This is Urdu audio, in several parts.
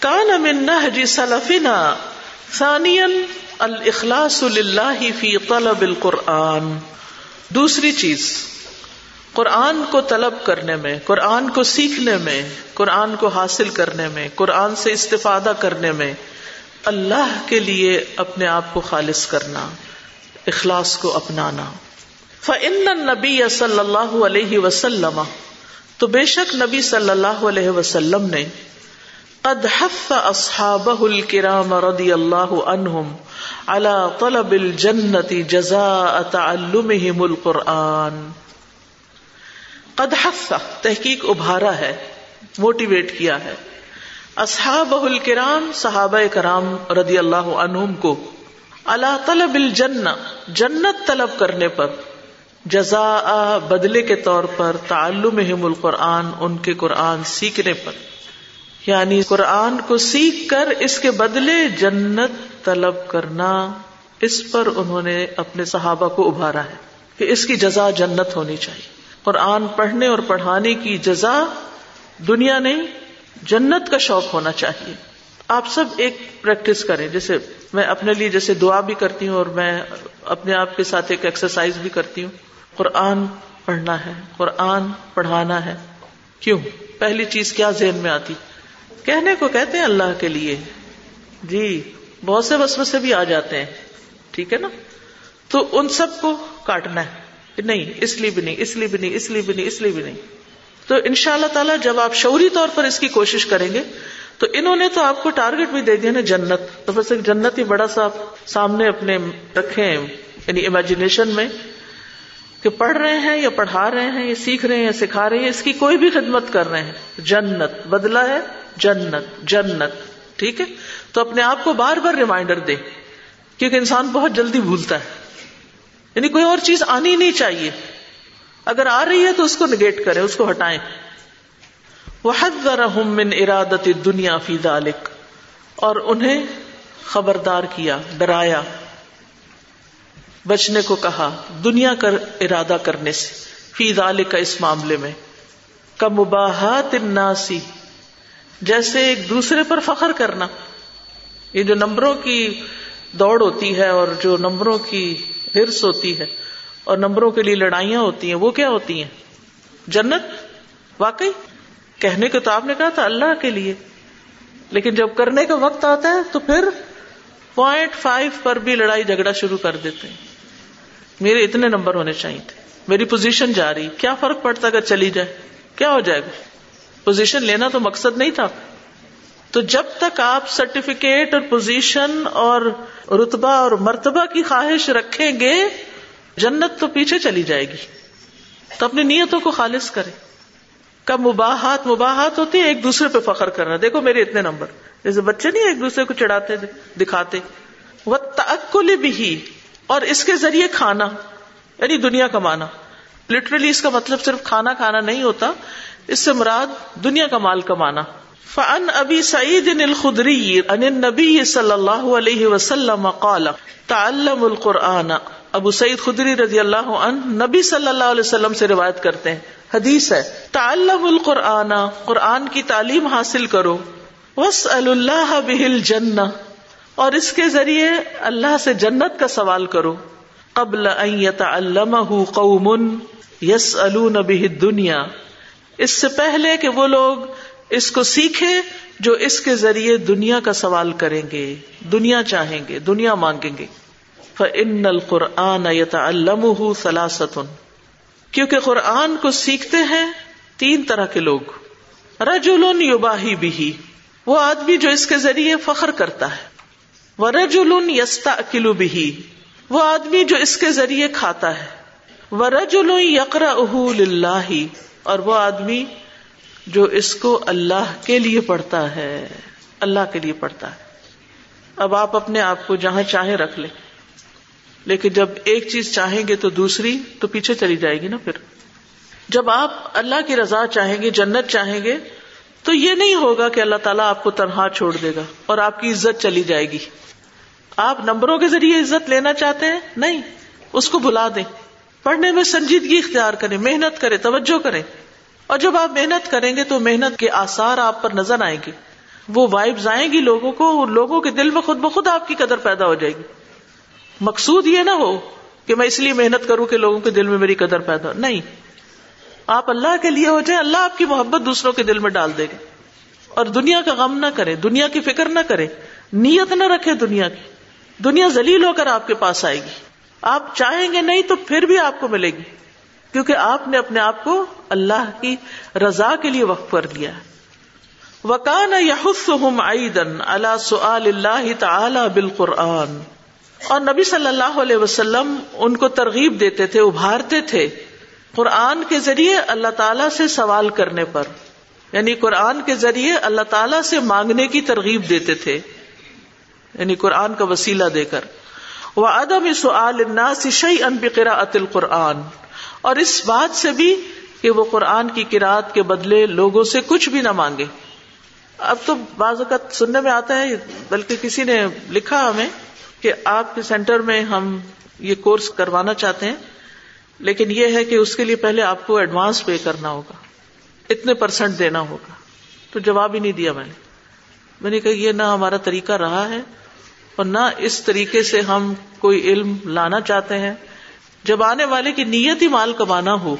کان من نهج سلفنا ثانیا الاخلاص للہ فی طلب القرآن۔ دوسری چیز، قرآن کو طلب کرنے میں، قرآن کو سیکھنے میں، قرآن کو حاصل کرنے میں، قرآن سے استفادہ کرنے میں اللہ کے لیے اپنے آپ کو خالص کرنا، اخلاص کو اپنانا۔ فن نبی صلی اللہ علیہ وسلم۔ تو بے شک نبی صلی اللہ علیہ وسلم نے قد حث اصحابه الكرام رضی اللہ عنہم على طلب الجنت جزاء تعلمهم القرآن. قد حث، تحقیق ابھارا ہے موٹیویٹ کیا ہے۔ اصحاب الکرام صحابہ کرام رضی اللہ عنہم کو اللہ طلب الجن جنت طلب کرنے پر جزا بدلے کے طور پر تعلم القرآن، ان کے قرآن سیکھنے پر۔ یعنی قرآن کو سیکھ کر اس کے بدلے جنت طلب کرنا، اس پر انہوں نے اپنے صحابہ کو ابھارا ہے کہ اس کی جزا جنت ہونی چاہیے۔ قرآن پڑھنے اور پڑھانے کی جزا دنیا نہیں، جنت کا شوق ہونا چاہیے۔ آپ سب ایک پریکٹس کریں، جیسے میں اپنے لیے جیسے دعا بھی کرتی ہوں اور میں اپنے آپ کے ساتھ ایک ایکسرسائز بھی کرتی ہوں۔ قرآن پڑھنا ہے، قرآن پڑھانا ہے۔ کیوں؟ پہلی چیز کیا ذہن میں آتی؟ کہنے کو کہتے ہیں اللہ کے لیے۔ جی بہت سے وسو سے بھی آ جاتے ہیں۔ ٹھیک ہے نا؟ تو ان سب کو کاٹنا ہے۔ نہیں، اس لیے بھی نہیں، اس لیے بھی نہیں، اس لیے بھی نہیں، اس لیے بھی نہیں۔ تو ان شاء اللہ تعالیٰ جب آپ شعوری طور پر اس کی کوشش کریں گے، تو انہوں نے تو آپ کو ٹارگیٹ بھی دے دیا نا جنت۔ تو بس ایک جنت ہی بڑا سا سامنے اپنے رکھے یعنی امیجنیشن میں کہ پڑھ رہے ہیں یا پڑھا رہے ہیں، یا سیکھ رہے ہیں یا سکھا رہے ہیں اس کی کوئی بھی خدمت کر رہے ہیں۔ جنت بدلا ہے۔ جنت جنت، ٹھیک ہے؟ تو اپنے آپ کو بار بار ریمائنڈر دے کیونکہ انسان بہت جلدی بھولتا ہے۔ یعنی کوئی اور چیز آنی نہیں چاہیے۔ اگر آ رہی ہے تو اس کو نگیٹ کریں، اس کو ہٹائیں۔ من ارادت دنیا فی ذالک اور انہیں خبردار کیا، ڈرایا۔ بچنے کو کہا، دنیا کا ارادہ کرنے سے۔ فی ذالک کا اس معاملے میں۔ مباحات الناسی جیسے ایک دوسرے پر فخر کرنا۔ یہ جو نمبروں کی دوڑ ہوتی ہے اور جو نمبروں کی ہرس ہوتی ہے اور نمبروں کے لیے لڑائیاں ہوتی ہیں، وہ کیا ہوتی ہیں؟ جنت؟ واقعی؟ کہنے کو تو آپ نے کہا تھا اللہ کے لیے، لیکن جب کرنے کا وقت آتا ہے تو پھر پوائنٹ فائیو پر بھی لڑائی جھگڑا شروع کر دیتے ہیں۔ میرے اتنے نمبر ہونے چاہیے تھے، میری پوزیشن جا رہی کیا فرق پڑتا اگر چلی جائے؟ کیا ہو جائے گا؟ پوزیشن لینا تو مقصد نہیں تھا۔ تو جب تک آپ سرٹیفکیٹ اور پوزیشن اور رتبہ اور مرتبہ کی خواہش رکھیں گے، جنت تو پیچھے چلی جائے گی۔ تو اپنی نیتوں کو خالص کرے کب مباحت مباحت ہوتی ہے ایک دوسرے پہ فخر کرنا۔ دیکھو میرے اتنے نمبر۔ جیسے بچے نہیں ایک دوسرے کو چڑھاتے، دکھاتے۔ وہ تکل بھی اور اس کے ذریعے کھانا یعنی دنیا کمانا۔ لٹرلی اس کا مطلب صرف کھانا کھانا نہیں ہوتا۔ اس سے مراد دنیا کا مال کمانا۔ فن ابی سعید الخدری ان نبی صلی اللہ علیہ وسلم قال تعلم القرآن ابو سعید خدری رضی اللہ عنہ نبی صلی اللہ علیہ وسلم سے روایت کرتے ہیں۔ حدیث ہے تعلم القرآن قرآن کی تعلیم حاصل کرو۔ وس اللہ بہل جن اور اس کے ذریعے اللہ سے جنت کا سوال کرو۔ قبل ان يتعلمه قوم يسألون به الدنيا۔ اس سے پہلے کہ وہ لوگ اس کو سیکھے جو اس کے ذریعے دنیا کا سوال کریں گے، دنیا چاہیں گے، دنیا مانگیں گے۔ فن القرآن يتعلمه ثلاثة۔ کیونکہ قرآن کو سیکھتے ہیں تین طرح کے لوگ۔ رجل یباہی بھی وہ آدمی جو اس کے ذریعے فخر کرتا ہے۔ وہ رجول یستا اکلو بھی وہ آدمی جو اس کے ذریعے کھاتا ہے۔ وہ رجول یقرا اہ اور وہ آدمی جو اس کو اللہ کے لیے پڑھتا ہے، اللہ کے لیے پڑھتا ہے۔ اب آپ اپنے آپ کو جہاں چاہے رکھ لیں۔ لیکن جب ایک چیز چاہیں گے تو دوسری تو پیچھے چلی جائے گی نا پھر۔ جب آپ اللہ کی رضا چاہیں گے، جنت چاہیں گے، تو یہ نہیں ہوگا کہ اللہ تعالیٰ آپ کو تنہا چھوڑ دے گا اور آپ کی عزت چلی جائے گی۔ آپ نمبروں کے ذریعے عزت لینا چاہتے ہیں؟ نہیں۔ اس کو بلا دیں۔ پڑھنے میں سنجیدگی اختیار کریں، محنت کریں، توجہ کریں۔ اور جب آپ محنت کریں گے تو محنت کے آسار آپ پر نظر آئیں گے۔ وہ وائبز آئیں گی لوگوں کو لوگوں کے دل میں خود بخود آپ کی قدر پیدا ہو جائے گی۔ مقصود یہ نہ ہو کہ میں اس لیے محنت کروں کہ لوگوں کے دل میں میری قدر پیدا ہو۔ نہیں۔ آپ اللہ کے لیے ہو جائیں، اللہ آپ کی محبت دوسروں کے دل میں ڈال دے گا۔ اور دنیا کا غم نہ کرے دنیا کی فکر نہ کرے نیت نہ رکھے دنیا کی۔ دنیا ذلیل ہو کر آپ کے پاس آئے گی۔ آپ چاہیں گے نہیں تو پھر بھی آپ کو ملے گی۔ کیونکہ آپ نے اپنے آپ کو اللہ کی رضا کے لیے وقف کر دیا۔ وکان اللہ سعال اللہ تعالی بالقرآن۔ اور نبی صلی اللہ علیہ وسلم ان کو ترغیب دیتے تھے، ابھارتے تھے قرآن کے ذریعے اللہ تعالی سے سوال کرنے پر۔ یعنی قرآن کے ذریعے اللہ تعالی سے مانگنے کی ترغیب دیتے تھے۔ یعنی قرآن کا وسیلہ دے کر۔ وہ ادم سعال شعی ان بقرا القرآن اور اس بات سے بھی کہ وہ قرآن کی کراط کے بدلے لوگوں سے کچھ بھی نہ مانگے۔ اب تو بعض اوقات سننے میں آتا ہے، بلکہ کسی نے لکھا ہمیں کہ آپ کے سینٹر میں ہم یہ کورس کروانا چاہتے ہیں، لیکن یہ ہے کہ اس کے لیے پہلے آپ کو ایڈوانس پے کرنا ہوگا، اتنے پرسنٹ دینا ہوگا۔ تو جواب ہی نہیں دیا میں نے۔ میں نے کہا، یہ نہ ہمارا طریقہ رہا ہے اور نہ اس طریقے سے ہم کوئی علم لانا چاہتے ہیں۔ جب آنے والے کی نیت ہی مال کمانا ہو،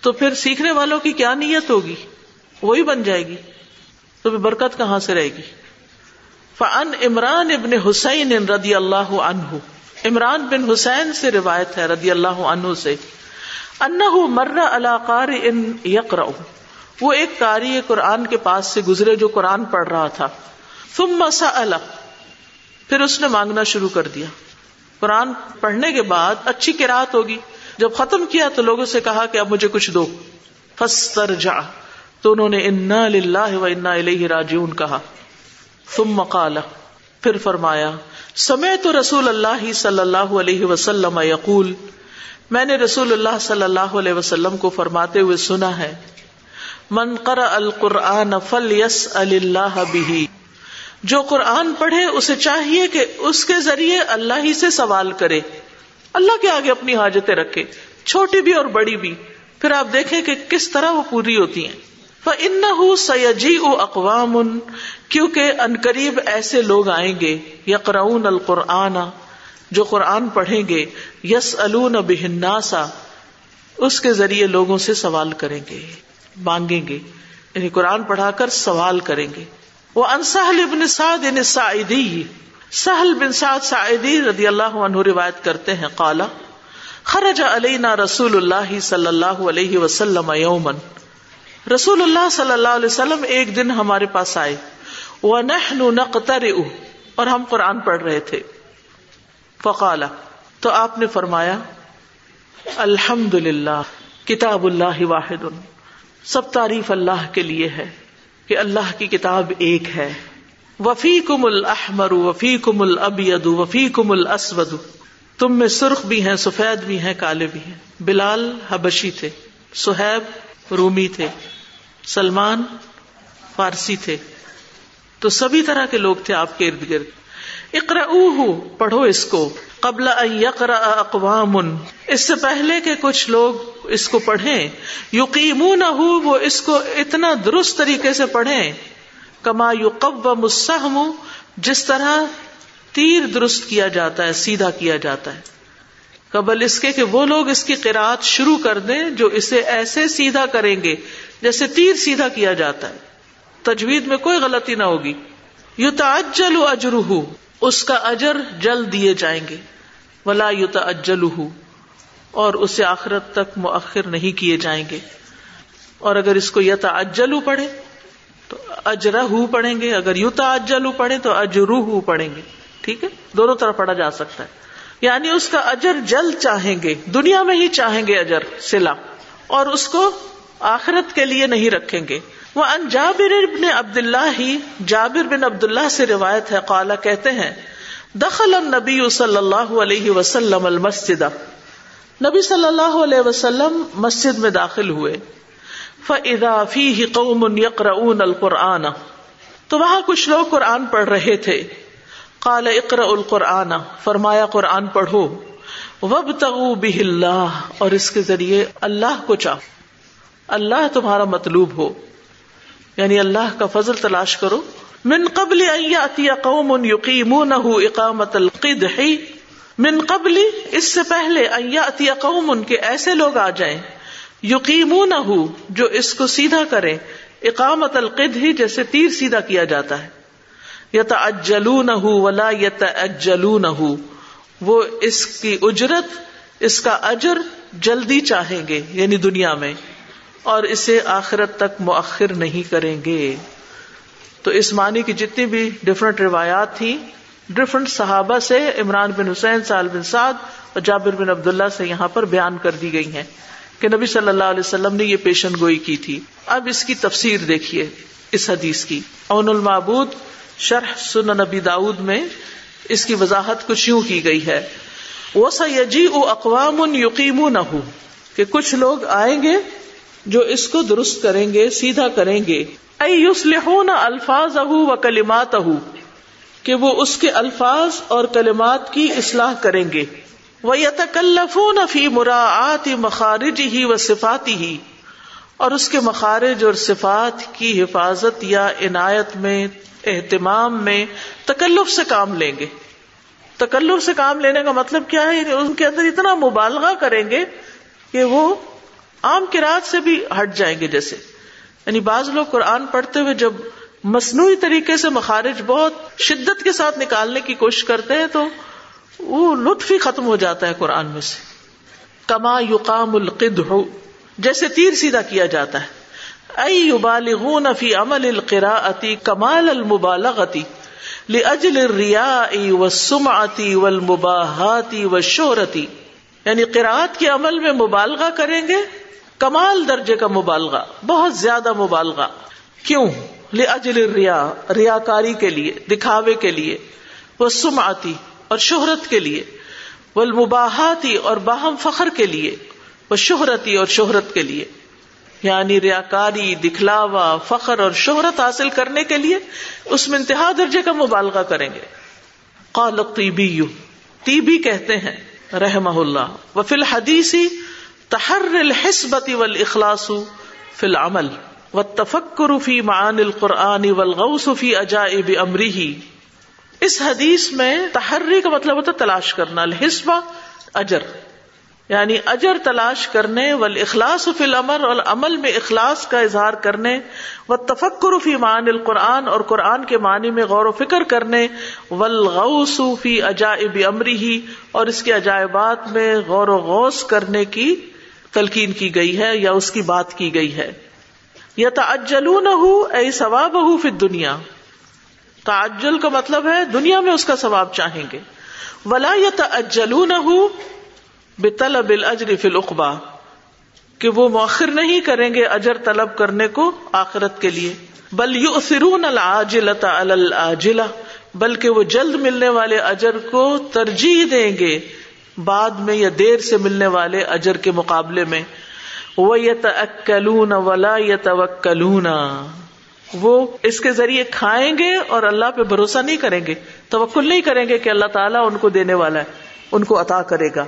تو پھر سیکھنے والوں کی کیا نیت ہوگی؟ وہی بن جائے گی۔ تو برکت کہاں سے رہے گی؟ فن عمران ابن حسین رضی اللہ عنہ۔ عمران بن حسین سے روایت ہے رضی اللہ عنہ سے۔ مر ان یقر وہ ایک کاری قرآن کے پاس سے گزرے جو قرآن پڑھ رہا تھا۔ ثم مسا پھر اس نے مانگنا شروع کر دیا۔ قرآن پڑھنے کے بعد اچھی کراط ہوگی۔ جب ختم کیا تو لوگوں سے کہا کہ اب مجھے کچھ دو۔ فستر جا تو انہوں نے انا للہ و انا الیہ راجعون کہا۔ ثم قال۔ پھر فرمایا سمے تو رسول اللہ صلی اللہ علیہ وسلم یقول۔ میں نے رسول اللہ صلی اللہ علیہ وسلم کو فرماتے ہوئے سنا ہے۔ من قرأ القرآن فلیسأل اللہ به جو قرآن پڑھے اسے چاہیے کہ اس کے ذریعے اللہ ہی سے سوال کرے۔ اللہ کے آگے اپنی حاجتیں رکھے، چھوٹی بھی اور بڑی بھی۔ پھر آپ دیکھیں کہ کس طرح وہ پوری ہوتی ہیں۔ ان سیجی او اقوام کیونکہ ان قریب ایسے لوگ آئیں گے، یقرؤون القرآن، جو قرآن پڑھیں گے یس بہناسا اس کے ذریعے لوگوں سے سوال کریں گے، مانگیں گے۔ یعنی قرآن پڑھا کر سوال کریں گے۔ وہ انسہل ابن سعد ان سعیدی سہل بن سعد سعیدی رضی اللہ عنہ روایت کرتے ہیں، قالا، خرج علینا رسول اللہ صلی اللہ علیہ وسلم یومن رسول اللہ صلی اللہ علیہ وسلم ایک دن ہمارے پاس آئے۔ وہ نقطر اور ہم قرآن پڑھ رہے تھے۔ فقالا تو آپ نے فرمایا الحمد للہ کتاب اللہ واحد۔ سب تعریف اللہ کے لیے ہے۔ کہ اللہ کی کتاب ایک ہے۔ وفی کم الحمر وفی کم البید وفی کم السود تم میں سرخ بھی ہیں، سفید بھی ہیں، کالے بھی ہیں۔ بلال حبشی تھے، سہیب رومی تھے، سلمان فارسی تھے۔ تو سبھی طرح کے لوگ تھے آپ کے ارد گرد۔ اقرا پڑھو اس کو، قبل اقوام. اس سے پہلے کہ کچھ لوگ اس کو پڑھیں یقین وہ اس کو اتنا درست طریقے سے پڑھیں، کما یو قب مسم جس طرح تیر درست کیا جاتا ہے، سیدھا کیا جاتا ہے۔ قبل اس کے کہ وہ لوگ اس کی قرآت شروع کر دیں، جو اسے ایسے سیدھا کریں گے، جیسے تیر سیدھا کیا جاتا ہے۔ تجوید میں کوئی غلطی نہ ہوگی۔ یو تجل اجرح اس کا اجر جل دیے جائیں گے۔ ولا یو تجل اور اسے آخرت تک مؤخر نہیں کیے جائیں گے۔ اور اگر اس کو یتا اجلو پڑھے، تو اجرا پڑھیں گے۔ اگر یوتا اجلو پڑھے تو اجرو پڑھیں گے۔ ٹھیک ہے؟ دونوں طرح پڑھا جا سکتا ہے۔ یعنی اس کا اجر جل چاہیں گے۔ دنیا میں ہی چاہیں گے اجر سلا اور اس کو آخرت کے لیے نہیں رکھیں گے۔ وہ ان جابر بن عبد اللہ ہی جابر بن عبد اللہ سے روایت ہے، قالا کہتے ہیں، دخل النبی صلی اللہ علیہ وسلم المسجد۔ نبی صلی اللہ علیہ وسلم مسجد میں داخل ہوئے۔ فَإِذَا فِيهِ قَوْمٌ يَقْرَؤُونَ الْقُرْآنَ۔ تو وہاں کچھ لوگ قرآن پڑھ رہے تھے۔ قال اقرأ القرآن۔ فرمایا، قرآن پڑھو۔ وَابْتَغُوا بِهِ اللَّهِ۔ اور اس کے ذریعے اللہ کو چاہو۔ اللہ تمہارا مطلوب ہو۔ یعنی اللہ کا فضل تلاش کرو. من قبل قوم يقيمونه اقامت القدح. من قبل، اس سے پہلے اتیا قوم ان کے ایسے لوگ آ جائیں. یقیمونه جو اس کو سیدھا کرے اقامت القد ہی جیسے تیر سیدھا کیا جاتا ہے. یتعجلونه ولا يتعجلونه وہ اس کی اجرت، اس کا اجر جلدی چاہیں گے یعنی دنیا میں. اور اسے آخرت تک مؤخر نہیں کریں گے۔ تو اس معنی کی جتنی بھی ڈفرنٹ روایات تھی ڈفرنٹ صحابہ سے عمران بن حسین سال بن سعد اور جابر بن عبداللہ سے یہاں پر بیان کر دی گئی ہیں کہ نبی صلی اللہ علیہ وسلم نے یہ پیشن گوئی کی تھی۔ اب اس کی تفسیر دیکھیے اس حدیث کی۔ اون المعبود شرح سن نبی داود میں اس کی وضاحت کچھ یوں کی گئی ہے۔ وہ سیجی او اقوام یقین نہ کہ کچھ لوگ آئیں گے جو اس کو درست کریں گے، سیدھا کریں گے۔ الفاظ اہ و کلمات اہ کہ وہ اس کے الفاظ اور کلمات کی اصلاح کریں گے۔ وہ یتکلف فی مراعات مخارج ہی و صفاتی ہی اور اس کے مخارج اور صفات کی حفاظت یا عنایت میں، اہتمام میں تکلف سے کام لیں گے۔ تکلف سے کام لینے کا مطلب کیا ہے؟ ان کے اندر اتنا مبالغہ کریں گے کہ وہ عام کراط سے بھی ہٹ جائیں گے جیسے۔ یعنی بعض لوگ قرآن پڑھتے ہوئے جب مصنوعی طریقے سے مخارج بہت شدت کے ساتھ نکالنے کی کوشش کرتے ہیں تو وہ لطف ہی ختم ہو جاتا ہے قرآن میں سے۔ کما یقام القد ہو جیسے تیر سیدھا کیا جاتا ہے۔ ائی بالغون فی عمل القراءتی کمال المبالغتی لأجل الرياء والسمعة والمباهات والشهرة یعنی قرآت کے عمل میں مبالغہ کریں گے کمال درجے کا مبالغہ، بہت زیادہ مبالغہ۔ کیوں؟ لأجل الرياء ریاکاری کے لیے، دکھاوے کے لیے وہ سمعتی اور شہرت کے لیے، والمباہاتی اور باہم فخر کے لیے وہ شہرتی اور شہرت کے لیے۔ یعنی ریاکاری، دکھلاوا، فخر اور شہرت حاصل کرنے کے لیے اس میں انتہا درجے کا مبالغہ کریں گے۔ قال طیبی طیبی کہتے ہیں، رحمہ اللہ۔ و فی الحدیثی تحر الحسبت والاخلاص فی العمل والتفکر فی معان القرآن والغوص فی عجائب امرہ اس حدیث میں تحری کا مطلب ہوتا تلاش کرنا، الحسبہ اجر. یعنی اجر تلاش کرنے و اخلاص فی الامر اور عمل میں اخلاص کا اظہار کرنے و تفکر فی مان القرآن، اور قرآن کے معنی میں غور و فکر کرنے ولغوس فی عجائب امری ہی اور اس کے عجائبات میں غور و غوص کرنے کی تلقین کی گئی ہے یا اس کی بات کی گئی ہے۔ یا تجلون اے ثواب ہو فی دنیا تعجل کا مطلب ہے دنیا میں اس کا ثواب چاہیں گے۔ ولا یا تجلون بے طلب الجر فی العقبا کہ وہ مؤخر نہیں کریں گے اجر طلب کرنے کو آخرت کے لیے۔ بل یو سرون فرون العاجلہ بلکہ وہ جلد ملنے والے اجر کو ترجیح دیں گے۔ بعد میں یا دیر سے ملنے والے اجر کے مقابلے میں، وہ یتلون ولا یتوکلون۔ وہ اس کے ذریعے کھائیں گے اور اللہ پہ بھروسہ نہیں کریں گے، توکل نہیں کریں گے کہ اللہ تعالیٰ ان کو دینے والا ہے، ان کو عطا کرے گا۔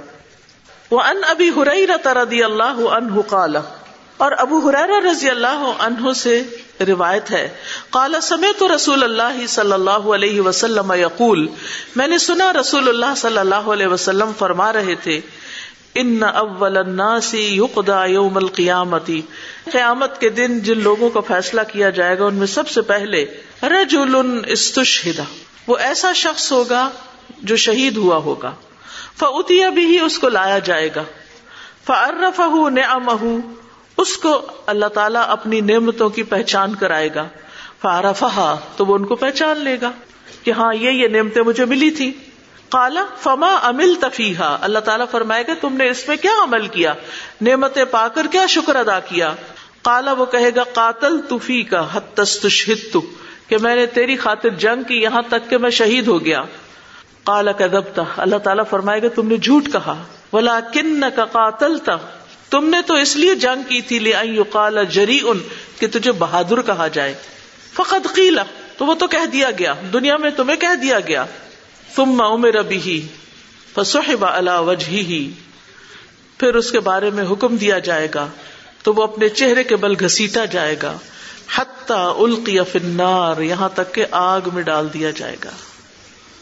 وہ ان ابھی ہرئی رضی اللہ عنہ قال۔ اور ابو حرار رضی اللہ عنہ سے روایت ہے۔ کالا سمے تو رسول اللہ صلی اللہ علیہ وسلم یقول، میں نے سنا رسول اللہ صلی اللہ علیہ وسلم فرما رہے تھے، ان اول الناس یقدا یوم القیامتی قیامت کے دن جن لوگوں کا فیصلہ کیا جائے گا، ان میں سب سے پہلے رجل استشہدہ، وہ ایسا شخص ہوگا جو شہید ہوا ہوگا۔ فعتیا بھی اس کو لایا جائے گا۔ فرف نہ اس کو اللہ تعالیٰ اپنی نعمتوں کی پہچان کرائے گا۔ فارفا تو وہ ان کو پہچان لے گا کہ ہاں یہ یہ نعمتیں مجھے ملی تھی کالا فما امل تفیحا اللہ تعالیٰ فرمائے گا، تم نے اس میں کیا عمل کیا؟ نعمتیں پا کر کیا شکر ادا کیا؟ کالا وہ کہے گا قاتل تفی کا حتست کہ میں نے تیری خاطر جنگ کی، یہاں تک کہ میں شہید ہو گیا۔ کالا کدبتا اللہ تعالیٰ فرمائے گا، تم نے جھوٹ کہا۔ بلا کن کا قاتل تم نے تو اس لیے جنگ کی تھی، لے کالا جری ان کہ تجھے بہادر کہا جائے۔ فقط قیلا تو وہ تو کہہ دیا گیا۔ دنیا میں تمہیں کہہ دیا گیا۔ تم عمر ابھی فصحب اللہ وجہ ہی پھر اس کے بارے میں حکم دیا جائے گا۔ تو وہ اپنے چہرے کے بل گھسیٹا جائے گا۔ حتی القی فی النار، یہاں تک کہ آگ میں ڈال دیا جائے گا۔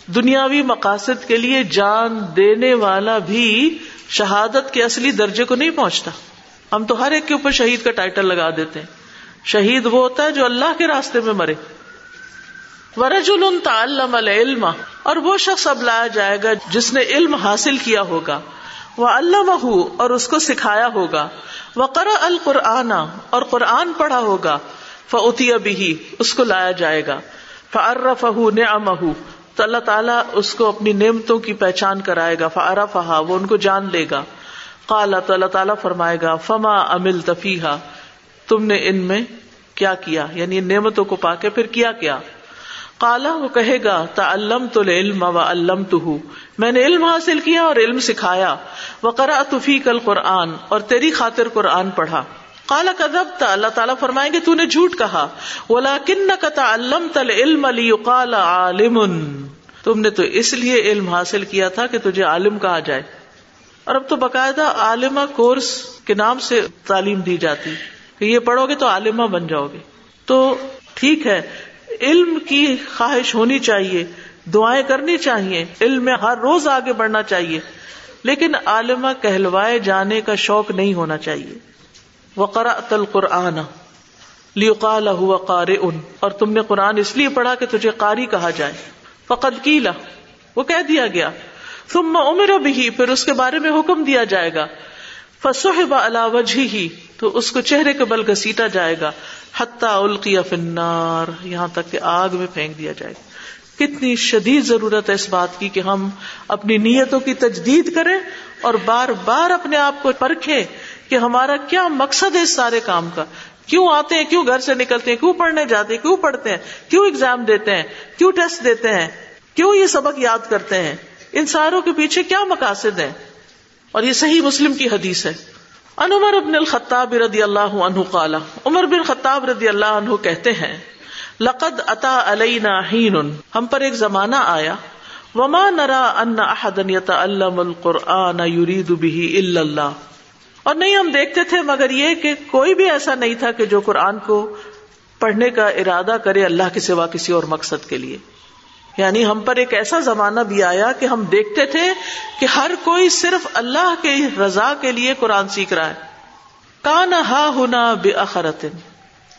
دنیاوی مقاصد کے لیے جان دینے والا بھی شہادت کے اصلی درجے کو نہیں پہنچتا۔ ہم تو ہر ایک کے اوپر شہید کا ٹائٹل لگا دیتے ہیں۔ شہید وہ ہوتا ہے جو اللہ کے راستے میں مرے۔ ورجل تعلم العلم، اور وہ شخص اب لایا جائے گا جس نے علم حاصل کیا ہوگا۔ وہ اللہ اور اس کو سکھایا ہوگا۔ وہ قرا القرآن، اور قرآن پڑھا ہوگا۔ فعتی ابھی اس کو لایا جائے گا۔ فرف نعمہ تو اللہ تعالیٰ اس کو اپنی نعمتوں کی پہچان کرائے گا فارفہا وہ ان کو جان لے گا۔ قالا، تو اللہ تعالیٰ فرمائے گا، فما امل تفیحا تم نے ان میں کیا کیا؟ یعنی نعمتوں کو پا کے پھر کیا کیا؟ کالا وہ کہے گا تا علم تو علم و علم تو میں نے علم حاصل کیا اور علم سکھایا۔ وہ کرا تفی کل قرآن اور تیری خاطر قرآن پڑھا۔ کالا کدب تا اللہ تعالیٰ فرمائیں گے، تو نے جھوٹ کہا. وہ کن کا علم تل علم علی عالم. تم نے تو اس لیے علم حاصل کیا تھا کہ تجھے عالم کہا جائے۔ اور اب تو باقاعدہ عالمہ کورس کے نام سے تعلیم دی جاتی۔ کہ یہ پڑھو گے تو عالمہ بن جاؤ گے۔ تو ٹھیک ہے، علم کی خواہش ہونی چاہیے، دعائیں کرنی چاہیے، علم میں ہر روز آگے بڑھنا چاہیے، لیکن عالمہ کہلوائے جانے کا شوق نہیں ہونا چاہیے۔ وقرا تل قرآن لیقال ہوا قار ان اور تم نے قرآن اس لیے پڑھا کہ تجھے قاری کہا جائے۔ فقد کیلا وہ کہہ دیا گیا۔ ثم عمر بھی پھر اس کے بارے میں حکم دیا جائے گا۔ فصحب على وجهه، تو اس کو چہرے کے بل گسیٹا جائے گا۔ حتی القی فی النار، یہاں تک کہ آگ میں پھینک دیا جائے گا۔ کتنی شدید ضرورت ہے اس بات کی کہ ہم اپنی نیتوں کی تجدید کریں اور بار بار اپنے آپ کو پرکھیں۔ کہ ہمارا کیا مقصد ہے اس سارے کام کا؟ کیوں آتے ہیں؟ کیوں گھر سے نکلتے ہیں؟ کیوں پڑھنے جاتے ہیں؟ کیوں پڑھتے ہیں؟ کیوں ایگزام دیتے ہیں؟ کیوں ٹیسٹ دیتے ہیں؟ کیوں یہ سبق یاد کرتے ہیں؟ ان ساروں کے پیچھے کیا مقاصد ہیں؟ اور یہ صحیح مسلم کی حدیث ہے۔ ان عمر ابن الخطاب رضی اللہ عنہ قالا عمر بن خطاب رضی اللہ عنہ کہتے ہیں، لقد اتا علینا حین، ہم پر ایک زمانہ آیا، وما نرا ان احدا يتعلم القرآن يريد به الا اللہ۔ اور نہیں ہم دیکھتے تھے، مگر یہ کہ کوئی بھی ایسا نہیں تھا کہ جو قرآن کو پڑھنے کا ارادہ کرے اللہ کے سوا کسی اور مقصد کے لیے۔ یعنی ہم پر ایک ایسا زمانہ بھی آیا کہ ہم دیکھتے تھے کہ ہر کوئی صرف اللہ کے رضا کے لیے قرآن سیکھ رہا ہے۔ کان ہا ہونا بے اخرت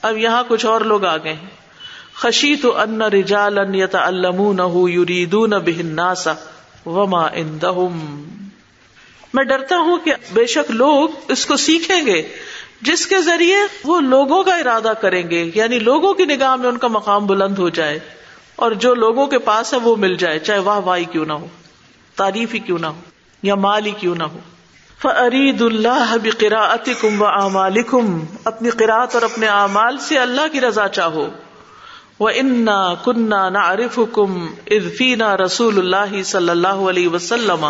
اب یہاں کچھ اور لوگ آ گئے ہیں۔ خشی تو ان رجال ان یت الم یرید بہناسا وما ان میں ڈرتا ہوں کہ بے شک لوگ اس کو سیکھیں گے، جس کے ذریعے وہ لوگوں کا ارادہ کریں گے یعنی لوگوں کی نگاہ میں ان کا مقام بلند ہو جائے اور جو لوگوں کے پاس ہے وہ مل جائے، چاہے واہ واہ کیوں نہ ہو، تعریف ہی کیوں نہ ہو یا مال ہی کیوں نہ ہو۔ فرید اللہ بقراۃ کم و اعمال اپنی قرآت اور اپنے اعمال سے اللہ کی رضا چاہو۔ وہ انا کنہ نہ عارف کم ارفینا رسول اللہ صلی اللہ علیہ وسلم۔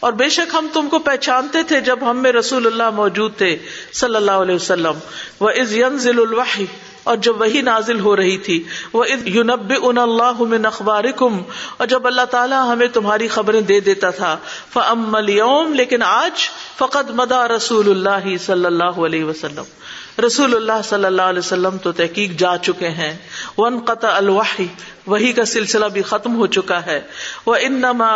اور بے شک ہم تم کو پہچانتے تھے جب ہم میں رسول اللہ موجود تھے، صلی اللہ علیہ وسلم۔ وہ از ینزل الوحی، اور جب وہی نازل ہو رہی تھی، وہ یونب ان اللہ من اخبارکم، اور جب اللہ تعالیٰ ہمیں تمہاری خبریں دے دیتا تھا۔ فم اليوم، لیکن آج فقط مدا رسول اللہ صلی اللہ علیہ وسلم۔ رسول اللہ صلی اللہ علیہ وسلم تو تحقیق جا چکے ہیں۔ ون قطع الوحی وہی کا سلسلہ بھی ختم ہو چکا ہے۔ وہ انما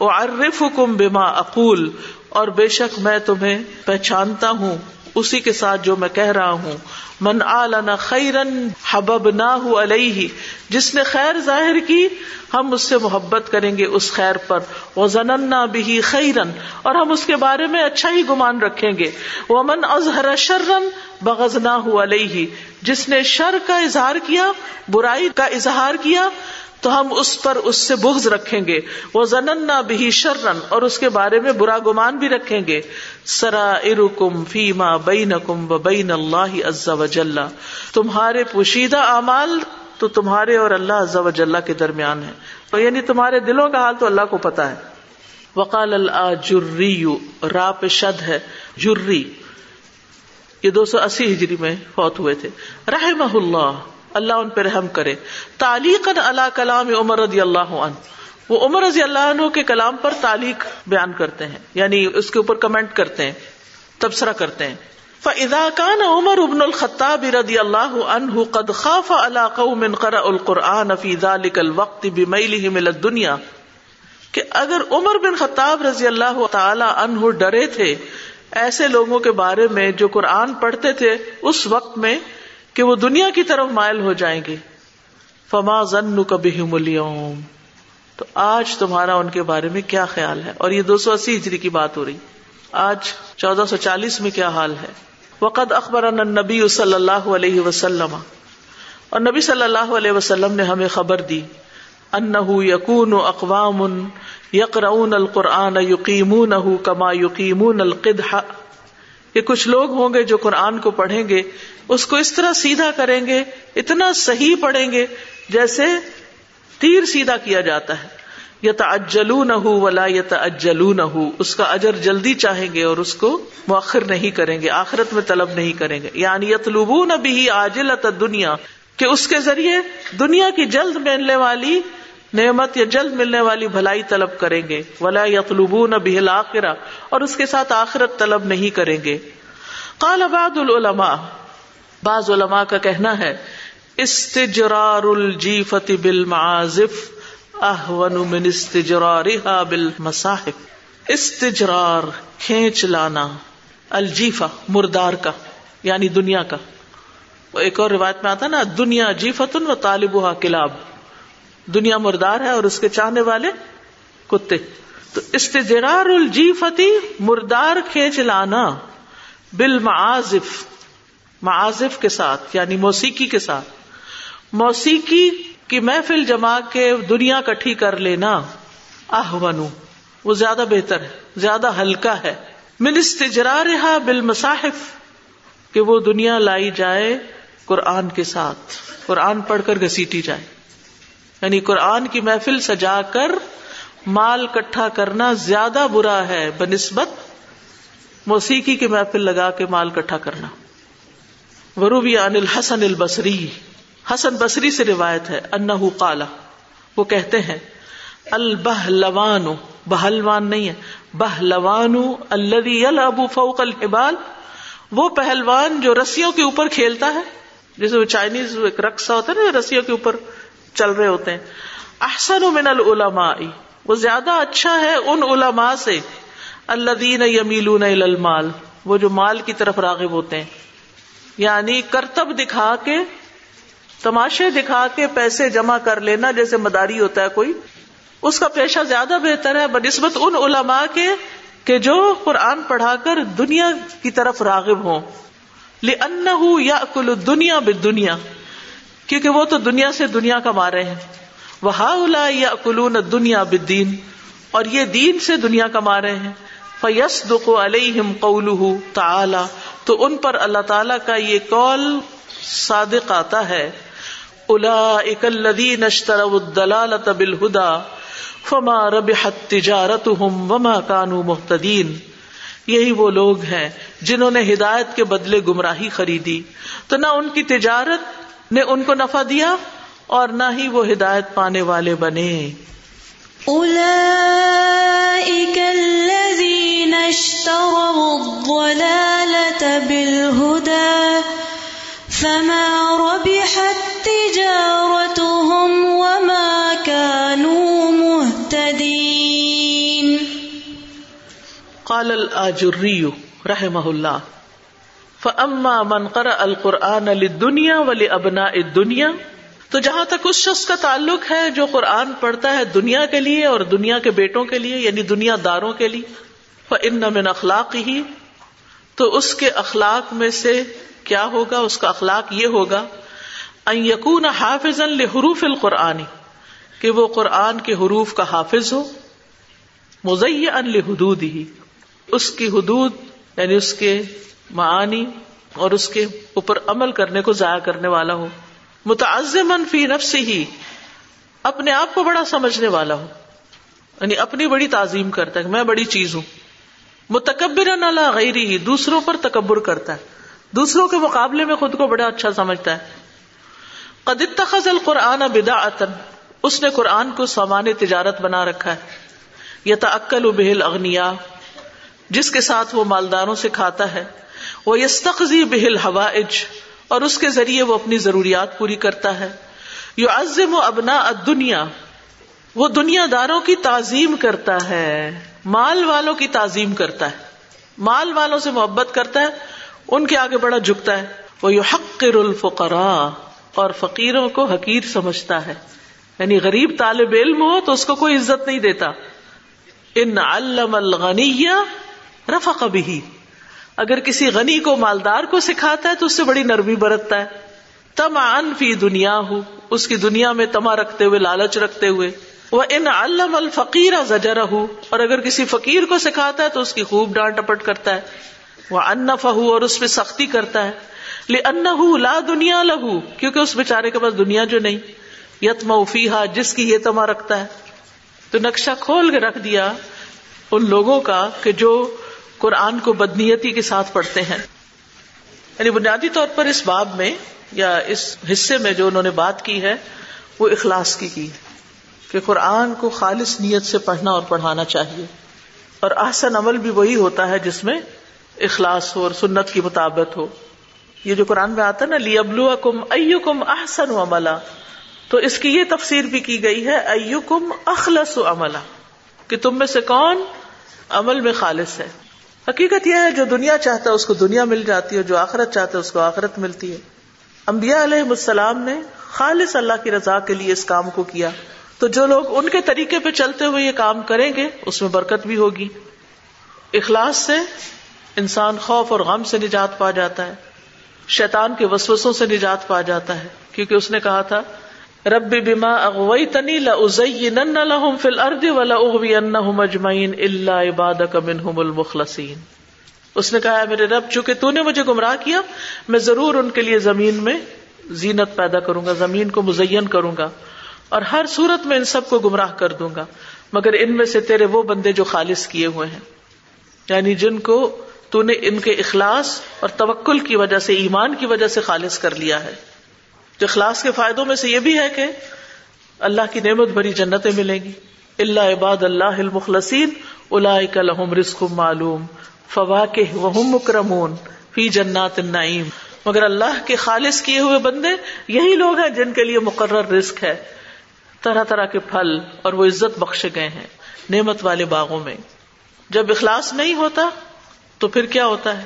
اعرفکم بما اقول، اور بے شک میں تمہیں پہچانتا ہوں، اسی کے ساتھ جو میں کہہ رہا ہوں۔ من آلنا خیرن حبب نہ علیہ، جس نے خیر ظاہر کی، ہم اس سے محبت کریں گے اس خیر پر۔ وہ زننا بھی خیرن، اور ہم اس کے بارے میں اچھا ہی گمان رکھیں گے۔ وہ من اظہر شرن بغز نہ علیہ جس نے شر کا اظہار کیا، برائی کا اظہار کیا تو ہم اس پر اس سے بغض رکھیں گے۔ وہ زنن نہ بھی شرن اور اس کے بارے میں برا گمان بھی رکھیں گے۔ سرا ارکم فیما بین کم و بین اللہ عز و تمہارے پوشیدہ اعمال تو تمہارے اور اللہ عز و جل کے درمیان ہے تو یعنی تمہارے دلوں کا حال تو اللہ کو پتا ہے۔ وقال الجری راپ شد ہے۔ جری یہ دو سو اسی ہجری میں فوت ہوئے تھے۔ رحمہ اللہ۔ اللہ ان پہ رحم کرے۔ تعلیق اللہ کلام عمر رضی اللہ عنہ۔ وہ عمر رضی اللہ عنہ کے کلام پر تعلیق بیان کرتے ہیں یعنی اس کے اوپر کمنٹ کرتے ہیں، تبصرہ کرتے ہیں۔ فَإِذَا كَانَ عُمَرُ بْنُ الْخَطَّابِ رَضِيَ اللَّهُ عَنْهُ قَدْ خَافَ عَلَى قَوْمٍ قَرَأُوا الْقُرْآنَ فِي ذَلِكَ الْوَقْتِ بِمَيْلِهِمْ إِلَى الدُّنْيَا۔ کہ اگر عمر بن خطاب رضی اللہ تعالی عنہ ڈرے تھے، ایسے لوگوں کے بارے میں جو قرآن پڑھتے تھے، اس وقت میں کہ وہ دنیا کی طرف مائل ہو جائیں گے۔ فما ضن کبھی اليوم۔ تو آج تمہارا ان کے بارے میں کیا خیال ہے؟ اور یہ دو سو اسی ہجری کی بات ہو رہی۔ آج چودہ سو چالیس میں کیا حال ہے؟ وقت اخبر نبی صلی اللہ علیہ وسلم۔ اور نبی صلی اللہ علیہ وسلم نے ہمیں خبر دی۔ ان یقون اقوام یقرؤون القرآن یقیمون کما یقیمون القدح۔ کہ کچھ لوگ ہوں گے جو قرآن کو پڑھیں گے۔ اس کو اس طرح سیدھا کریں گے، اتنا صحیح پڑھیں گے جیسے تیر سیدھا کیا جاتا ہے۔ یت اجلو نہ ہو ولا یت اجلو نہ ہو اس کا اجر جلدی چاہیں گے اور اس کو مؤخر نہیں کریں گے، آخرت میں طلب نہیں کریں گے۔ یعنی یتلوبو نہ بھی آجل دنیا کہ اس کے ذریعے دنیا کی جلد ملنے والی نعمت یا جلد ملنے والی بھلائی طلب کریں گے۔ ولا یتلوبو نہ بھی اور اس کے ساتھ آخرت طلب نہیں کریں گے۔ قال بعض العلماء بعض علماء کا کہنا ہے، استجرار الجیفت بالمعازف احون من استجرارها بالمصاحف۔ استجرار، کھینچ لانا الجیفا مردار کا یعنی دنیا کا۔ ایک اور روایت میں آتا نا، دنیا جیفتن و طالبها کلاب۔ دنیا مردار ہے اور اس کے چاہنے والے کتے۔ تو استجرار الجیفتی، مردار کھینچ لانا، بالمعازف۔ معازف کے ساتھ یعنی موسیقی کے ساتھ۔ موسیقی کی محفل جما کے دنیا کٹھی کر لینا آہ ونو وہ زیادہ بہتر ہے، زیادہ ہلکا ہے۔ من استجرا رہا بال کہ وہ دنیا لائی جائے قرآن کے ساتھ۔ قرآن پڑھ کر گسیٹی جائے۔ یعنی قرآن کی محفل سجا کر مال کٹھا کرنا زیادہ برا ہے، بنسبت موسیقی کی محفل لگا کے مال کٹھا کرنا۔ وروبی عن الحسن البصری۔ حسن بصری سے روایت ہے انہ قالا وہ کہتے ہیں، البہلوان، بہلوان نہیں ہے، بہلوان الذي يلعب فوق الحبال۔ وہ پہلوان جو رسیوں کے اوپر کھیلتا ہے، جیسے وہ چائنیز ایک رقصہ ہوتا ہے نا، رسیوں کے اوپر چل رہے ہوتے ہیں۔ احسن من العلماء۔ وہ زیادہ اچھا ہے ان علماء سے الذين يميلون الى المال۔ وہ جو مال کی طرف راغب ہوتے ہیں۔ یعنی کرتب دکھا کے، تماشے دکھا کے پیسے جمع کر لینا جیسے مداری ہوتا ہے کوئی۔ اس کا پیشہ زیادہ بہتر ہے، بنسبت ان علماء کے، کہ جو قرآن پڑھا کر دنیا کی طرف راغب ہوں۔ یا کل دنیا بد دنیا کیونکہ وہ تو دنیا سے دنیا کا مارے ہیں۔ وہ الا یا کلون دنیا بدین اور یہ دین سے دنیا کا مارے ہیں۔ فیس دکھ علیہم قول تعالی تو ان پر اللہ تعالی کا یہ قول صادق آتا ہے۔ اولئک الذین اشتروا الضلالۃ بالهدى فما ربحت تجارتهم وما كانوا مهتدین یہی وہ لوگ ہیں جنہوں نے ہدایت کے بدلے گمراہی خریدی۔ تو نہ ان کی تجارت نے ان کو نفع دیا اور نہ ہی وہ ہدایت پانے والے بنے۔ اولئک الذین اشتروا الضلالۃ بالهدى فما ربحت تجارتهم وما كانوا مهتدين. قال الآجري رحمه الله، فأما من قرأ القرآن للدنيا ولأبناء الدنيا، تو جہاں تک اس شخص کا تعلق ہے جو قرآن پڑھتا ہے دنیا کے لیے اور دنیا کے بیٹوں کے لیے یعنی دنیا داروں کے لیے فَإِنَّ مِنْ أَخْلَاقِهِ، تو اس کے اخلاق میں سے کیا ہوگا؟ اس کا اخلاق یہ ہوگا یقون حافظ الحروف القرآنی کہ وہ قرآن کے حروف کا حافظ ہو مزیہ ان لحدود ہی اس کی حدود یعنی اس کے معانی اور اس کے اوپر عمل کرنے کو ضائع کرنے والا ہو۔ متعزم فی نفس ہی اپنے آپ کو بڑا سمجھنے والا ہو یعنی اپنی بڑی تعظیم کرتا ہے، میں بڑی چیز ہوں۔ متکبر نالا غیری ہی دوسروں پر تکبر کرتا ہے۔ دوسروں کے مقابلے میں خود کو بڑا اچھا سمجھتا ہے۔ قد اتخذ القرآن بدعتا، اس نے قرآن کو سامان تجارت بنا رکھا ہے۔ یہ تکل بہل اغنیا جس کے ساتھ وہ مالداروں سے کھاتا ہے۔ وہ یستقزی بہل ہوا اور اس کے ذریعے وہ اپنی ضروریات پوری کرتا ہے۔ یو عزم و ابنا دنیا وہ دنیا داروں کی تعظیم کرتا ہے۔ مال والوں کی تعظیم کرتا ہے مال والوں سے محبت کرتا ہے ان کے آگے بڑا جھکتا ہے وہ یو حقر الفقرا اور فقیروں کو حقیر سمجھتا ہے یعنی غریب طالب علم ہو تو اس کو کوئی عزت نہیں دیتا ان علم الغنی رفق بھی اگر کسی غنی کو مالدار کو سکھاتا ہے تو اس سے بڑی نرمی برتتا ہے تم ان فی دنیا ہو اس کی دنیا میں تما رکھتے ہوئے، لالچ رکھتے ہوئے۔ وہ ان علم الفقیر زجر اور اگر کسی فقیر کو سکھاتا ہے تو اس کی خوب ڈانٹ ٹپٹ کرتا ہے۔ وہ ان اور اس پہ سختی کرتا ہے۔ ان لا دنیا لہو کیونکہ اس بےچارے کے پاس دنیا جو نہیں۔ یت موفیحا جس کی یہ تما رکھتا ہے۔ تو نقشہ کھول کے رکھ دیا ان لوگوں کا کہ جو قرآن کو بدنیتی کے ساتھ پڑھتے ہیں۔ یعنی بنیادی طور پر اس باب میں یا اس حصے میں جو انہوں نے بات کی ہے، وہ اخلاص کی کی۔ کہ قرآن کو خالص نیت سے پڑھنا اور پڑھانا چاہیے۔ اور احسن عمل بھی وہی ہوتا ہے جس میں اخلاص ہو اور سنت کی مطابق ہو۔ یہ جو قرآن میں آتا ہے نا لی ابلو کم او کم احسن عملہ تو اس کی یہ تفسیر بھی کی گئی ہے ایو کم اخلص عملہ کہ تم میں سے کون عمل میں خالص ہے۔ حقیقت یہ ہے، جو دنیا چاہتا ہے اس کو دنیا مل جاتی ہے، جو آخرت چاہتا ہے اس کو آخرت ملتی ہے۔ انبیاء علیہ السلام نے خالص اللہ کی رضا کے لیے اس کام کو کیا۔ تو جو لوگ ان کے طریقے پہ چلتے ہوئے یہ کام کریں گے، اس میں برکت بھی ہوگی۔ اخلاص سے انسان خوف اور غم سے نجات پا جاتا ہے۔ شیطان کے وسوسوں سے نجات پا جاتا ہے۔ کیونکہ اس نے کہا تھا، رب بما اغويتني لازينن لهم في الارض ولا اغوينهم الا عبادك منهم المخلصين اس نے کہا میرے رب، چونکہ تو نے مجھے گمراہ کیا، میں ضرور ان کے لیے زمین میں زینت پیدا کروں گا، زمین کو مزین کروں گا۔ اور ہر صورت میں ان سب کو گمراہ کر دوں گا۔ مگر ان میں سے تیرے وہ بندے جو خالص کیے ہوئے ہیں۔ یعنی جن کو تو نے ان کے اخلاص اور توکل کی وجہ سے، ایمان کی وجہ سے خالص کر لیا ہے۔ تو اخلاص کے فائدوں میں سے یہ بھی ہے کہ اللہ کی نعمت بھری جنتیں ملیں گی۔ اللہ عباد اللہ المخلصین رزق معلوم۔ مکرمون فی جنات النعیم مگر اللہ کے خالص کیے ہوئے بندے یہی لوگ ہیں جن کے لیے مقرر رزق ہے۔ طرح طرح کے پھل اور وہ عزت بخشے گئے ہیں نعمت والے باغوں میں۔ جب اخلاص نہیں ہوتا تو پھر کیا ہوتا ہے؟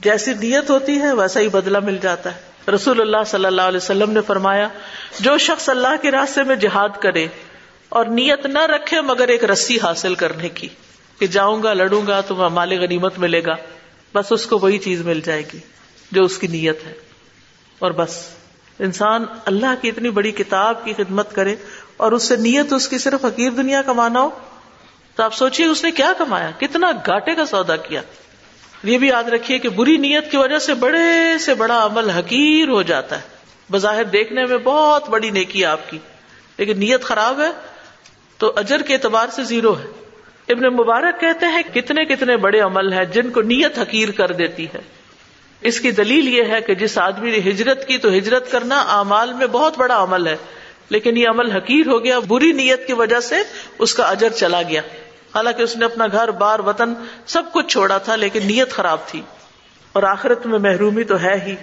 جیسی نیت ہوتی ہے ویسا ہی بدلہ مل جاتا ہے۔ رسول اللہ صلی اللہ علیہ وسلم نے فرمایا، جو شخص اللہ کے راستے میں جہاد کرے اور نیت نہ رکھے مگر ایک رسی حاصل کرنے کی کہ جاؤں گا، لڑوں گا تو مال غنیمت ملے گا، بس اس کو وہی چیز مل جائے گی جو اس کی نیت ہے۔ اور بس۔ انسان اللہ کی اتنی بڑی کتاب کی خدمت کرے اور اس سے نیت اس کی صرف حقیر دنیا کمانا ہو، تو آپ سوچیے اس نے کیا کمایا؟ کتنا گاٹے کا سودا کیا۔ یہ بھی یاد رکھیے کہ بری نیت کی وجہ سے بڑے سے بڑا عمل حقیر ہو جاتا ہے۔ بظاہر دیکھنے میں بہت بڑی نیکی آپ کی، لیکن نیت خراب ہے تو اجر کے اعتبار سے زیرو ہے۔ ابن مبارک کہتے ہیں، کتنے کتنے بڑے عمل ہیں جن کو نیت حقیر کر دیتی ہے۔ اس کی دلیل یہ ہے کہ جس آدمی نے ہجرت کی تو ہجرت کرنا اعمال میں بہت بڑا عمل ہے، لیکن یہ عمل حقیر ہو گیا، بری نیت کی وجہ سے اس کا اجر چلا گیا۔ حالانکہ اس نے اپنا گھر، بار، وطن سب کچھ چھوڑا تھا، لیکن نیت خراب تھی۔ اور آخرت میں محرومی تو ہے ہی۔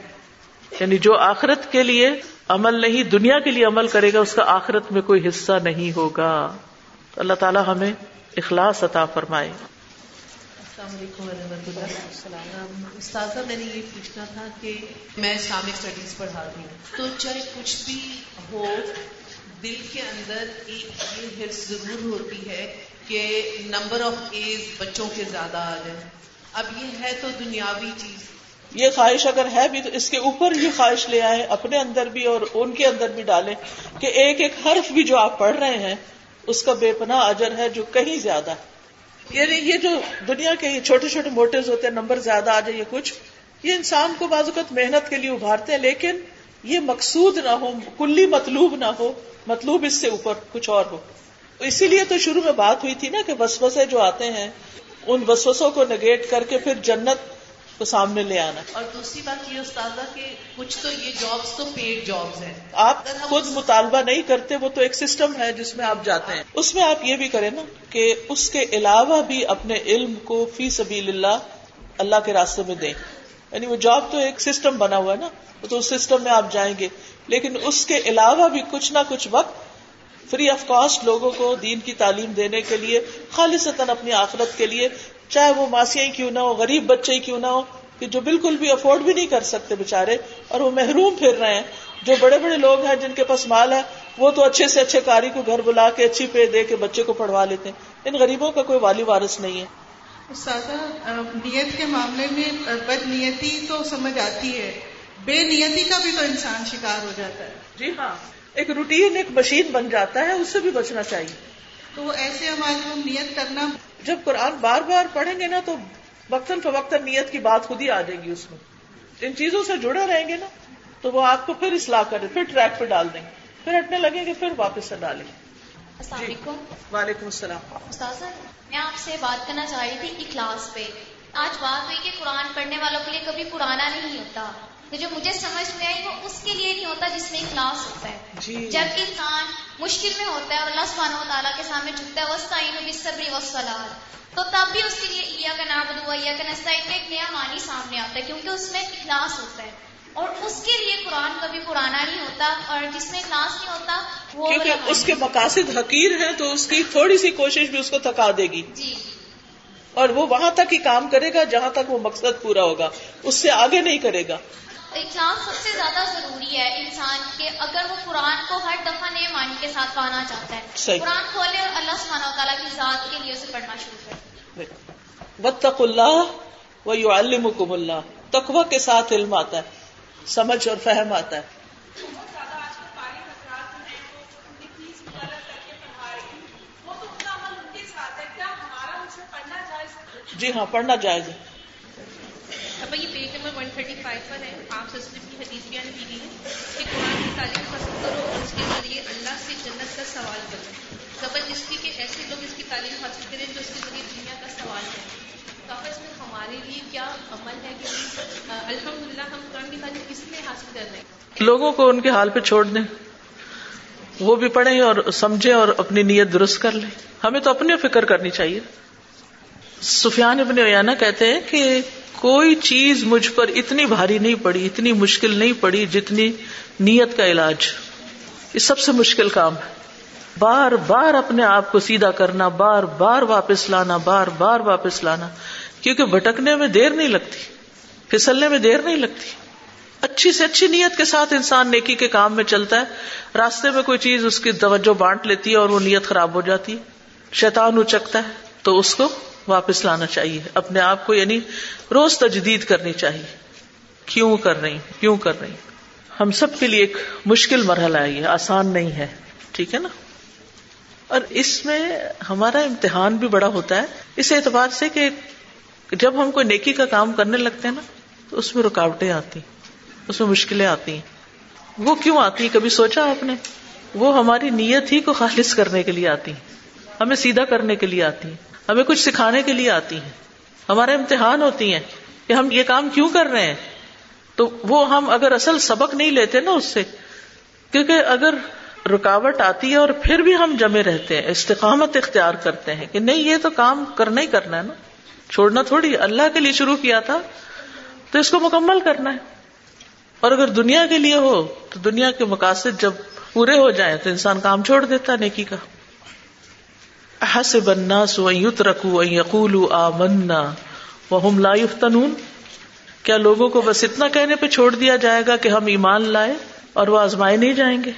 یعنی جو آخرت کے لیے عمل نہیں، دنیا کے لیے عمل کرے گا، اس کا آخرت میں کوئی حصہ نہیں ہوگا۔ اللہ تعالیٰ ہمیں اخلاص عطا فرمائے۔ السلام علیکم ورحمۃ اللہ۔ استاذہ میں نے یہ پوچھنا تھا کہ میں اسلامک اسٹڈیز پڑھاتی ہوں۔ تو چاہے کچھ بھی ہو، دل کے اندر ایک یہ حرص ضرور ہوتی ہے کہ نمبر آف ایز بچوں کے زیادہ آ جائیں۔ اب یہ ہے تو دنیاوی چیز۔ یہ خواہش اگر ہے بھی تو اس کے اوپر یہ خواہش لے آئے، اپنے اندر بھی اور ان کے اندر بھی ڈالیں کہ ایک ایک حرف بھی جو آپ پڑھ رہے ہیں، اس کا بے پناہ اجر ہے جو کہیں زیادہ۔ یعنی یہ جو دنیا کے چھوٹے چھوٹے موٹوز ہوتے ہیں، نمبر زیادہ آ جائے کچھ، یہ انسان کو بعض اوقات محنت کے لیے ابھارتے ہیں، لیکن یہ مقصود نہ ہو، کلی مطلوب نہ ہو، مطلوب اس سے اوپر کچھ اور ہو۔ اسی لیے تو شروع میں بات ہوئی تھی نا کہ وسوسے جو آتے ہیں، ان وسوسوں کو نگیٹ کر کے پھر جنت کو سامنے لے آنا۔ اور دوسری بات یہ استاذہ کہ کچھ تو یہ جابس تو پیڈ جابس ہیں۔ آپ خود مطالبہ نہیں کرتے وہ تو ایک سسٹم ہے جس میں آپ جاتے ہیں۔ اس میں آپ یہ بھی کریں نا کہ اس کے علاوہ بھی اپنے علم کو فی سبیل اللہ اللہ کے راستے میں دیں۔ یعنی وہ جاب تو ایک سسٹم بنا ہوا ہے نا تو اس سسٹم میں آپ جائیں گے۔ لیکن اس کے علاوہ بھی کچھ نہ کچھ وقت فری آف کاسٹ لوگوں کو دین کی تعلیم دینے کے لیے خالص اپنی آخرت کے لیے چاہے وہ ماسیاں کیوں نہ ہو غریب بچے ہی کیوں نہ ہو کہ جو بالکل بھی افورڈ بھی نہیں کر سکتے بےچارے اور وہ محروم پھر رہے ہیں۔ جو بڑے بڑے لوگ ہیں جن کے پاس مال ہے وہ تو اچھے سے اچھے کاری کو گھر بلا کے اچھی پے دے کے بچے کو پڑھوا لیتے ہیں۔ ان غریبوں کا کوئی والی وارث نہیں ہے۔ استاذہ نیت کے معاملے میں بد نیتی تو سمجھ آتی ہے۔ بے نیتی کا بھی تو انسان شکار ہو جاتا ہے۔ جی ہاں ایک روٹین ایک مشین بن جاتا ہے اس سے بھی بچنا چاہیے۔ تو ایسے ہماری نیت کرنا جب قرآن بار بار پڑھیں گے نا تو وقتاً فوقتاً نیت کی بات خود ہی آ جائے گی اس میں۔ ان چیزوں سے جڑے رہیں گے نا تو وہ آپ کو پھر اصلاح کرے پھر ٹریک پہ ڈال دیں۔ گے پھر ہٹنے لگیں گے پھر واپس سے ڈالیں۔ گے السلام جی۔ علیکم۔ وعلیکم السلام۔ استاذ میں آپ سے بات کرنا چاہ رہی تھی اخلاص پہ۔ آج بات ہوئی کہ قرآن پڑھنے والوں کے لیے کبھی پرانا نہیں ہوتا۔ تو جو مجھے سمجھ میں آئی وہ اس کے لیے نہیں ہوتا جس میں اخلاص ہوتا ہے۔ جی۔ جب انسان مشکل میں ہوتا ہے اور اللہ سبحانہ و تعالیٰ کے سامنے جھکتا ہے وسطین صبری وسلاد تو تب بھی اس کے لیے عیا کا نام بدوا یا کا نسائن میں ایک نیا معنی سامنے آتا ہے کیونکہ اس میں اخلاص ہوتا ہے۔ اور اس کے لیے قرآن کبھی پرانا نہیں ہوتا اور جس میں اخلاص نہیں ہوتا وہ کیونکہ اس کے مقاصد حقیر ہیں تو اس کی تھوڑی سی کوشش بھی اس کو تھکا دے گی۔ جی۔ اور وہ وہاں تک ہی کام کرے گا جہاں تک وہ مقصد پورا ہوگا۔ اس سے آگے نہیں کرے گا۔ اخلاص سب سے زیادہ ضروری ہے انسان کے اگر وہ قرآن کو ہر دفعہ نئے معنی کے ساتھ پانا چاہتا ہے۔ صحیح۔ قرآن کھولے اور اللہ سبحانہ و تعالیٰ کی ذات کے لیے اسے پڑھنا شروع کرے وطق اللہ و یو المکم اللہ۔ تقوی کے ساتھ علم آتا ہے سمجھ اور فہم آتا ہے۔ جی ہاں پڑھنا جائز ہے۔ اب یہ پیج نمبر 135 پر ہے۔ آپ سسلم کی حدیث بیان کی گئی ہے کہ قرآن کی تعلیم حاصل کرو اور اس کے ذریعے اللہ سے جنت کا سوال کرو۔ سبب اس کی کہ ایسے لوگ اس کی تعلیم حاصل کریں جو اس کے ذریعے دنیا کا سوال کریں۔ تو اب اس میں ہمارے لیے کیا عمل ہے کہ الحمد للہ ہم قرآن کی تعلیم کس میں حاصل کر رہے ہیں؟ لوگوں کو ان کے حال پہ چھوڑ دیں۔ وہ بھی پڑھیں اور سمجھیں اور اپنی نیت درست کر لیں۔ ہمیں تو اپنی فکر کرنی چاہیے۔ سفیان ابن عیانہ کہتے ہیں کہ کوئی چیز مجھ پر اتنی بھاری نہیں پڑی، اتنی مشکل نہیں پڑی جتنی نیت کا علاج۔ یہ سب سے مشکل کام ہے۔ بار بار اپنے آپ کو سیدھا کرنا، بار بار واپس لانا، بار بار واپس لانا، کیونکہ بھٹکنے میں دیر نہیں لگتی، پھسلنے میں دیر نہیں لگتی۔ اچھی سے اچھی نیت کے ساتھ انسان نیکی کے کام میں چلتا ہے، راستے میں کوئی چیز اس کی توجہ بانٹ لیتی ہے اور وہ نیت خراب ہو جاتی ہے، شیطان اچکتا ہے، تو اس کو واپس لانا چاہیے۔ اپنے آپ کو یعنی روز تجدید کرنی چاہیے۔ کیوں کر رہی کیوں کر رہی ہم سب کے لیے ایک مشکل مرحلہ ہے یہ، آسان نہیں ہے۔ ٹھیک ہے نا؟ اور اس میں ہمارا امتحان بھی بڑا ہوتا ہے۔ اس اعتبار سے کہ جب ہم کوئی نیکی کا کام کرنے لگتے ہیں نا، تو اس میں رکاوٹیں آتی اس میں مشکلیں آتی ہیں۔ وہ کیوں آتی ہیں؟ کبھی سوچا آپ نے؟ وہ ہماری نیت ہی کو خالص کرنے کے لیے آتی ہیں۔ ہمیں سیدھا کرنے کے لیے آتی ہیں۔ ہمیں کچھ سکھانے کے لیے آتی ہیں۔ ہمارے امتحان ہوتی ہیں کہ ہم یہ کام کیوں کر رہے ہیں۔ تو وہ ہم اگر اصل سبق نہیں لیتے نا اس سے، کیونکہ اگر رکاوٹ آتی ہے اور پھر بھی ہم جمے رہتے ہیں، استقامت اختیار کرتے ہیں کہ نہیں، یہ تو کام کرنا ہی کرنا ہے نا۔ چھوڑنا تھوڑی، اللہ کے لیے شروع کیا تھا، تو اس کو مکمل کرنا ہے۔ اور اگر دنیا کے لیے ہو، تو دنیا کے مقاصد جب پورے ہو جائیں تو انسان کام چھوڑ دیتا ہے نیکی کا۔ حسب الناس ان يتركوا ان يقولوا آمنا وهم لا يفتنون کیا لوگوں کو بس اتنا کہنے پہ چھوڑ دیا جائے گا کہ ہم ایمان لائے اور وہ آزمائے نہیں جائیں گے؟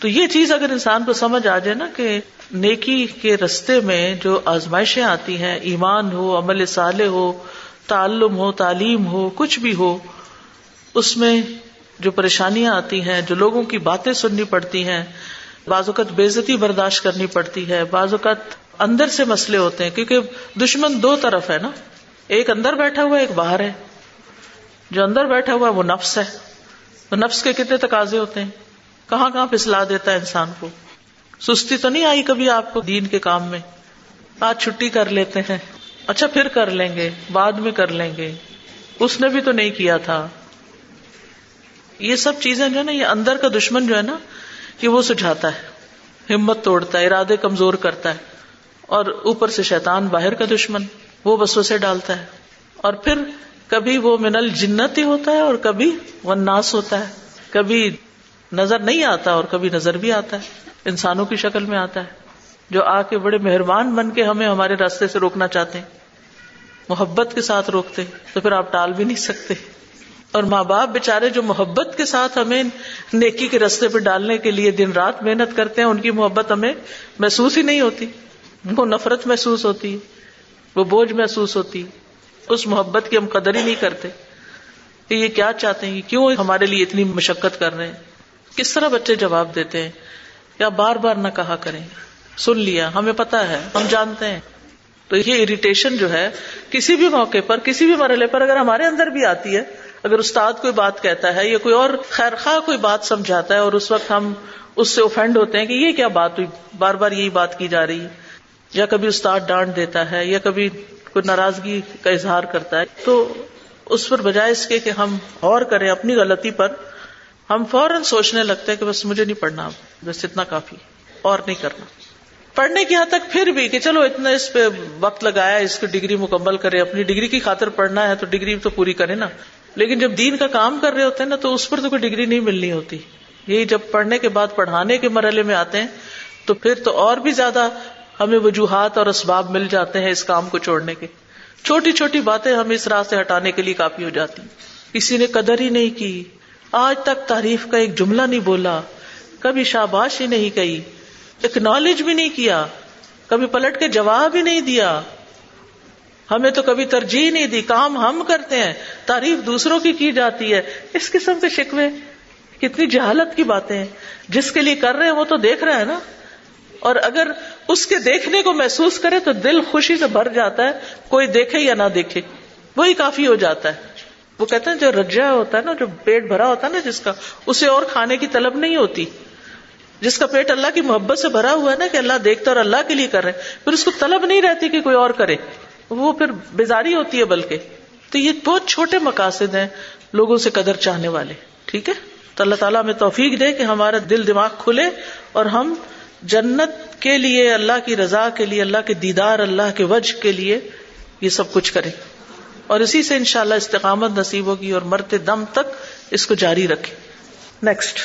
تو یہ چیز اگر انسان کو سمجھ آ جائے نا کہ نیکی کے رستے میں جو آزمائشیں آتی ہیں، ایمان ہو، عمل صالح ہو، تعلم ہو، تعلیم ہو، کچھ بھی ہو، اس میں جو پریشانیاں آتی ہیں، جو لوگوں کی باتیں سننی پڑتی ہیں بعض اوقات بےزتی برداشت کرنی پڑتی ہے، بعض اوقات اندر سے مسئلے ہوتے ہیں، کیونکہ دشمن دو طرف ہے نا، ایک اندر بیٹھا ہوا ایک باہر ہے۔ جو اندر بیٹھا ہوا ہے، وہ نفس ہے۔ تو نفس کے کتنے تقاضے ہوتے ہیں؟ کہاں کہاں پھسلا دیتا ہے انسان کو؟ سستی تو نہیں آئی کبھی آپ کو دین کے کام میں؟ آج چھٹی کر لیتے ہیں۔ اچھا پھر کر لیں گے، بعد میں کر لیں گے۔ اس نے بھی تو نہیں کیا تھا۔ یہ سب چیزیں جو ہے نا، یہ اندر کا دشمن جو ہے نا یہ وہ سجھاتا ہے، ہمت توڑتا ہے، ارادے کمزور کرتا ہے، اور اوپر سے شیطان باہر کا دشمن وہ بسوں سے ڈالتا ہے۔ اور پھر کبھی وہ من الجنت ہی ہوتا ہے اور کبھی وہ ناس ہوتا ہے۔ کبھی نظر نہیں آتا اور کبھی نظر بھی آتا ہے۔ انسانوں کی شکل میں آتا ہے۔ جو آ کے بڑے مہربان بن کے ہمیں ہمارے راستے سے روکنا چاہتے ہیں، محبت کے ساتھ روکتے تو پھر آپ ٹال بھی نہیں سکتے۔ اور ماں باپ بےچارے جو محبت کے ساتھ ہمیں نیکی کے رستے پہ ڈالنے کے لیے دن رات محنت کرتے ہیں، ان کی محبت ہمیں محسوس ہی نہیں ہوتی۔ وہ نفرت محسوس ہوتی وہ بوجھ محسوس ہوتی اس محبت کی ہم قدر ہی نہیں کرتے۔ کہ یہ کیا چاہتے ہیں؟ کیوں ہمارے لیے اتنی مشقت کر رہے ہیں؟ کس طرح بچے جواب دیتے ہیں؟ یا بار بار نہ کہا کریں۔ سن لیا، ہمیں پتا ہے، ہم جانتے ہیں۔ تو یہ اریٹیشن جو ہے، کسی بھی موقع پر، کسی بھی مرحلے پر اگر ہمارے اندر بھی آتی ہے اگر استاد کوئی بات کہتا ہے یا کوئی اور خیر خواہ کوئی بات سمجھاتا ہے اور اس وقت ہم اس سے اوفینڈ ہوتے ہیں کہ یہ کیا بات ہوئی؟ بار بار یہی بات کی جا رہی۔ ہے یا کبھی استاد ڈانٹ دیتا ہے یا کبھی کوئی ناراضگی کا اظہار کرتا ہے۔ تو اس پر بجائے اس کے کہ ہم اور کریں اپنی غلطی پر، ہم فوراً سوچنے لگتے ہیں کہ بس مجھے نہیں پڑھنا، بس اتنا کافی، اور نہیں کرنا۔ پڑھنے کی حد تک پھر بھی کہ چلو اتنا اس پہ وقت لگایا، اس کی ڈگری مکمل کرے، اپنی ڈگری کی خاطر پڑھنا ہے تو ڈگری تو پوری کرے نا۔ لیکن جب دین کا کام کر رہے ہوتے ہیں نا تو اس پر تو کوئی ڈگری نہیں ملنی ہوتی۔ یہی جب پڑھنے کے بعد پڑھانے کے مرحلے میں آتے ہیں تو پھر تو اور بھی زیادہ ہمیں وجوہات اور اسباب مل جاتے ہیں اس کام کو چھوڑنے کے۔ چھوٹی چھوٹی باتیں ہمیں اس راہ سے ہٹانے کے لیے کافی ہو جاتی۔ کسی نے قدر ہی نہیں کی۔ آج تک تعریف کا ایک جملہ نہیں بولا۔ کبھی شاباش ہی نہیں کہی۔ اکنالج بھی نہیں کیا۔ کبھی پلٹ کے جواب ہی نہیں دیا۔ ہمیں تو کبھی ترجیح نہیں دی، کام ہم کرتے ہیں، تعریف دوسروں کی کی جاتی ہے۔ اس قسم کے شکوے، کتنی جہالت کی باتیں ہیں۔ جس کے لیے کر رہے ہیں، وہ تو دیکھ رہا ہے نا۔ اور اگر اس کے دیکھنے کو محسوس کرے تو دل خوشی سے بھر جاتا ہے، کوئی دیکھے یا نہ دیکھے۔ وہی کافی ہو جاتا ہے۔ وہ کہتے ہیں، جو رجا ہوتا ہے نا، جو پیٹ بھرا ہوتا ہے نا، جس کا، اسے اور کھانے کی طلب نہیں ہوتی۔ جس کا پیٹ اللہ کی محبت سے بھرا ہوا ہے نا، کہ اللہ دیکھتا اور اللہ کے لیے کر رہے پھر اس کو طلب نہیں رہتی کہ کوئی اور کرے۔ وہ پھر بیزاری ہوتی ہے بلکہ تو یہ بہت چھوٹے مقاصد ہیں لوگوں سے قدر چاہنے والے، ٹھیک ہے؟ تو اللہ تعالیٰ ہمیں توفیق دے کہ ہمارا دل دماغ کھلے اور ہم جنت کے لیے، اللہ کی رضا کے لیے، اللہ کے دیدار، اللہ کے وجہ کے لیے یہ سب کچھ کرے اور اسی سے انشاءاللہ استقامت نصیب ہوگی اور مرتے دم تک اس کو جاری رکھے نیکسٹ